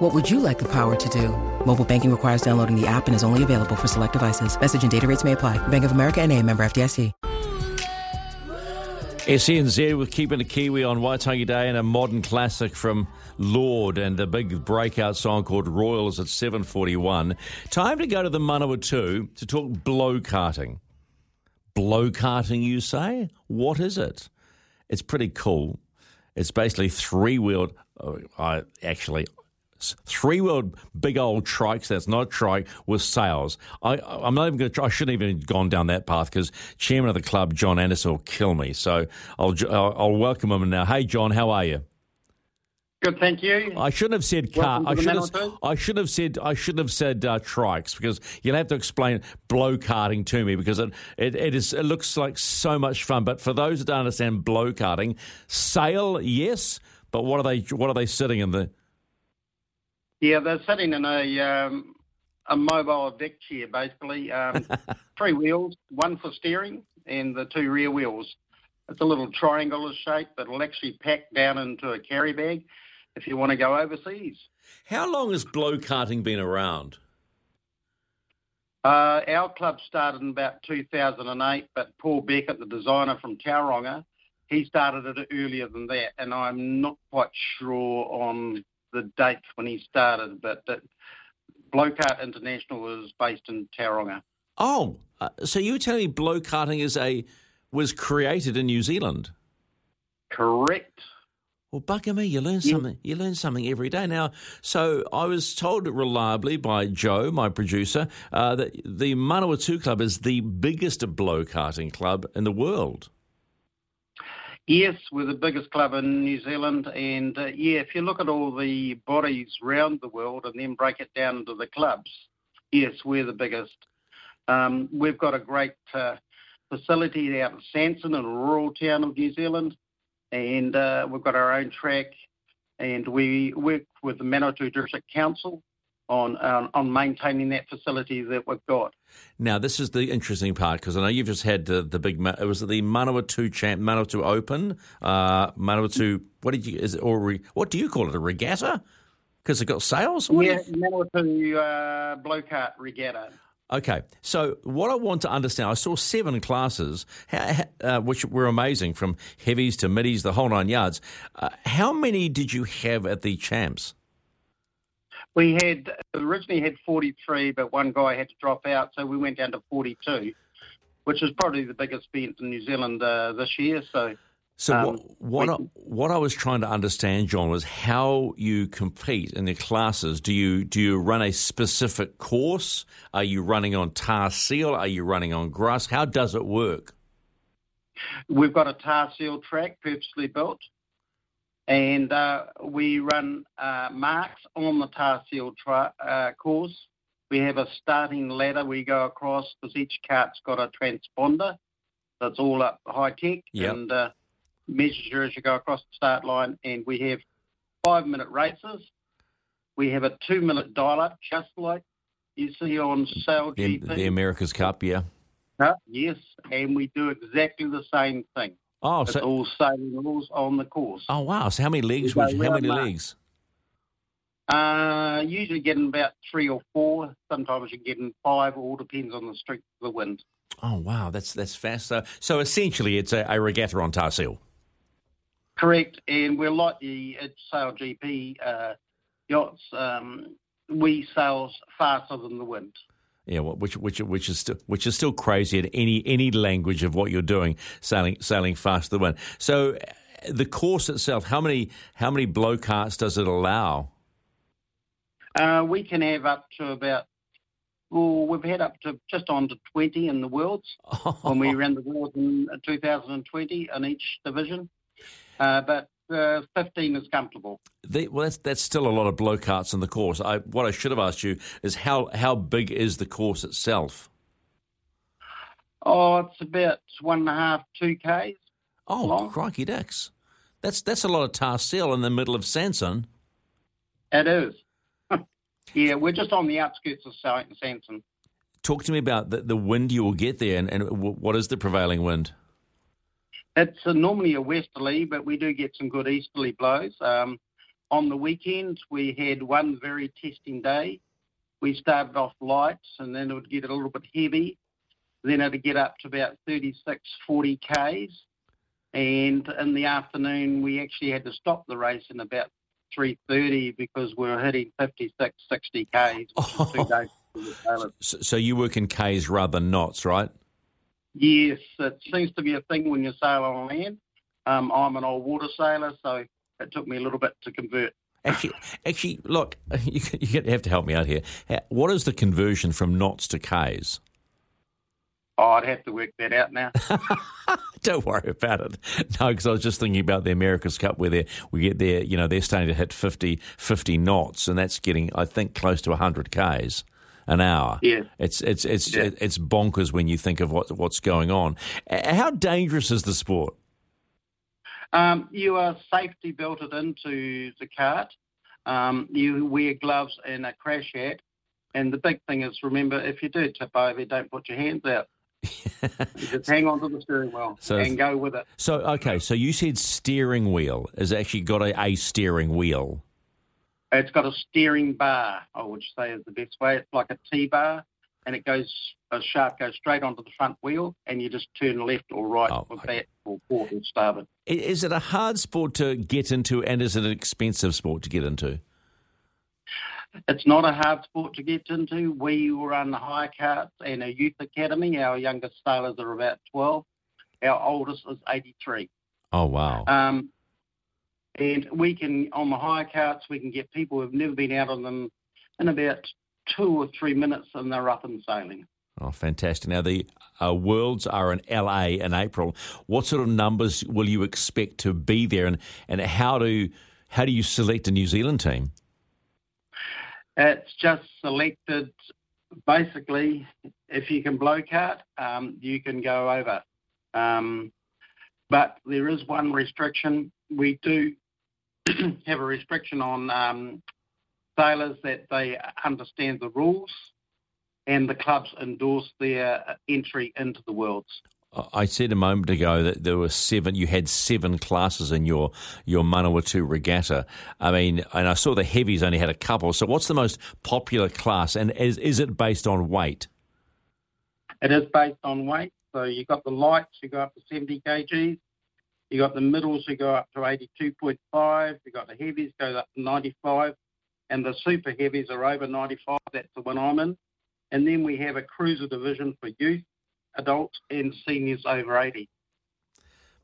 What would you like the power to do? Mobile banking requires downloading the app and is only available for select devices. Message and data rates may apply. Bank of America and a member FDIC. SNZ with Keeping the Kiwi on Waitangi Day and a modern classic from Lorde and the big breakout song called Royals at 7.41. Time to go to the Manawatu to talk blokarting. Blow karting, you say? What is it? It's pretty cool. It's basically three-wheeled, uh, I actually three wheeled big old trikes. That's not a trike with sails. I, I'm not even going to. I shouldn't even have gone down that path because chairman of the club, John Anderson, will kill me. So I'll I'll, I'll welcome him now. Hey, John, how are you? Good, thank you. I shouldn't have said car. I should have. I should have said. I should have said uh, trikes because you'll have to explain blokarting to me because it, it it is it looks like so much fun. But for those that don't understand blokarting, sail yes, but what are they? What are they sitting in the? Yeah, they're sitting in a um, a mobile deck chair, basically. Um, three wheels, one for steering, and the two rear wheels. It's a little triangular shape that will actually pack down into a carry bag if you want to go overseas. How long has blokarting been around? Uh, our club started in about 2008, but Paul Beckett, the designer from Tauranga, he started it earlier than that, and I'm not quite sure on the date when he started, but that Blokart International is based in Tauranga. Oh, uh, so you were telling me blokarting is a was created in New Zealand? Correct. Well, bugger me, you learn something. You learn something every day. Now, so I was told reliably by Joe, my producer, uh, that the Manawatu Club is the biggest blokarting club in the world. Yes, we're the biggest club in New Zealand, and uh, yeah, if you look at all the bodies around the world and then break it down into the clubs, yes, we're the biggest. Um, we've got a great uh, facility out in Sanson, in a rural town of New Zealand, and uh, we've got our own track, and we work with the Manawatu District Council on um, on maintaining that facility that we've got. Now, this is the interesting part because I know you've just had the, the big. It was the Manawatu Champ, Manawatu Open, uh, Manawatu. What did you? Is it or what do you call it? A regatta? Because it got sails. What yeah, Manawatu uh, Blokart Regatta. Okay, so what I want to understand, I saw seven classes, uh, which were amazing, from heavies to middies, the whole nine yards. Uh, how many did you have at the champs? We had originally had 43, but one guy had to drop out, so we went down to 42, which is probably the biggest event in New Zealand uh, this year. So, so um, what what I, what I was trying to understand, John, was how you compete in the classes. Do you do you run a specific course? Are you running on tar seal? Are you running on grass? How does it work? We've got a tar seal track purposely built and uh, we run uh, marks on the tar seal tra- uh, course. We have a starting ladder we go across because each cart's got a transponder that's all up high tech yep. and uh, measures you as you go across the start line. And we have five minute races. We have a two minute dial up, just like you see on Sail the, GP. The America's Cup, yeah. Uh, yes, and we do exactly the same thing. Oh, so all sailing rules on the course. Oh wow! So how many leagues? Would you, how many leagues? Uh, usually getting about three or four. Sometimes you get in five. All depends on the strength of the wind. Oh wow, that's that's fast. So, so essentially, it's a, a regatta on tar seal. Correct, and we're like the Sail GP uh, yachts. Um, we sail faster than the wind. Yeah, which which which is still which is still crazy in any any language of what you're doing, sailing sailing faster than wind. So, uh, the course itself, how many how many blokarts does it allow? Uh, we can have up to about. Well, we've had up to just on to 20 in the worlds when we ran the world in 2020 in each division. Uh, but uh, 15 is comfortable. The, well, that's that's still a lot of blokarts in the course. I, what I should have asked you is how how big is the course itself? Oh, it's about one and a half, two k's. Oh, long. crikey dicks. That's that's a lot of tar seal in the middle of Sanson. It is. yeah, we're just on the outskirts of Sa- Sanson. Talk to me about the, the wind you will get there, and, and what is the prevailing wind? It's uh, normally a westerly, but we do get some good easterly blows. Um, on the weekends, we had one very testing day. We started off light, and then it would get a little bit heavy. Then it would get up to about 36, 40 k's. And in the afternoon, we actually had to stop the race in about 3.30 because we were hitting 56, 60 k's. which was too dangerous for. So, so you work in K's rather than knots, right? Yes, it seems to be a thing when you sail on land. Um, I'm an old water sailor, so it took me a little bit to convert. Actually, actually, look, you, you have to help me out here. What is the conversion from knots to K's? Oh, I'd have to work that out now. Don't worry about it. No, because I was just thinking about the America's Cup where they we get there, you know, they're starting to hit 50, 50 knots, and that's getting, I think, close to 100 Ks an hour. Yeah. It's it's it's Yeah. it's bonkers when you think of what what's going on. How dangerous is the sport? Um, you are safety belted into the cart. Um, you wear gloves and a crash hat. And the big thing is, remember, if you do tip over, don't put your hands out. You just hang on to the steering wheel So- and go with it. So okay, so you said steering wheel has actually got a, a steering wheel. It's got a steering bar, I would say is the best way. It's like a T-bar, and it goes, a shaft goes straight onto the front wheel, and you just turn left or right Oh, with okay. that or port or starboard. Is it a hard sport to get into, and is it an expensive sport to get into? It's not a hard sport to get into. We run high carts and a youth academy. Our youngest sailors are about 12. Our oldest is 83. Oh wow! Um, and we can, on the high carts, we can get people who've never been out on them in about two or three minutes and they're up and sailing. Oh, fantastic! Now the uh, worlds are in LA in April. What sort of numbers will you expect to be there, and, and how do how do you select a New Zealand team? It's just selected, basically, if you can blokart, um, you can go over. Um, but there is one restriction. We do have a restriction on um, sailors that they understand the rules and the clubs endorse their entry into the Worlds. I said a moment ago that there were seven. You had seven classes in your your Manawatu regatta. I mean, and I saw the heavies only had a couple. So, what's the most popular class, and is is it based on weight? It is based on weight. So you've got the lights, you go up to 70 kgs. You got the middles, who go up to 82.5. You got the heavies, go up to 95. And the super heavies are over 95. That's the one I'm in. And then we have a cruiser division for youth, adults, and seniors over 80.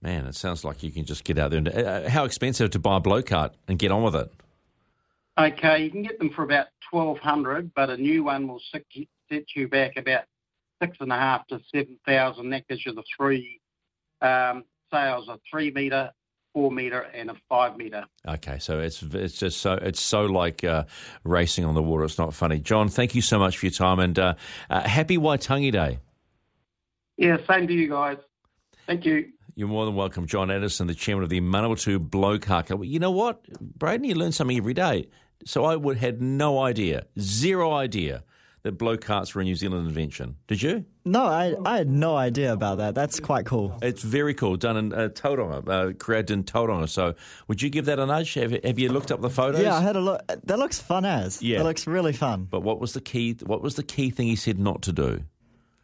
Man, it sounds like you can just get out there. And, uh, how expensive to buy a blokart and get on with it? Okay, you can get them for about 1200 but a new one will set you, set you back about six and a half to 7,000. That gives you the three um, sails a three metre, four metre, and a five metre. Okay, so it's it's just so it's so like uh, racing on the water. It's not funny. John, thank you so much for your time and uh, uh, happy Waitangi Day. Yeah, same to you guys. Thank you. You're more than welcome, John Addison, the chairman of the Manawatu Blokart Club. You know what, Braden, you learn something every day. So I would had no idea, zero idea that blokarts were a New Zealand invention. Did you? No, I, I had no idea about that. That's quite cool. It's very cool, done in uh, Tauranga, uh, created in Tauranga. So would you give that a nudge? Have, have you looked up the photos? Yeah, I had a look. That looks fun as. Yeah. That looks really fun. But what was the key? What was the key thing he said not to do?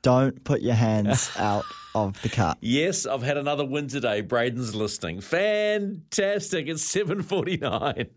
Don't put your hands out of the cart. Yes, I've had another win today. Braden's listening. Fantastic. It's seven forty nine.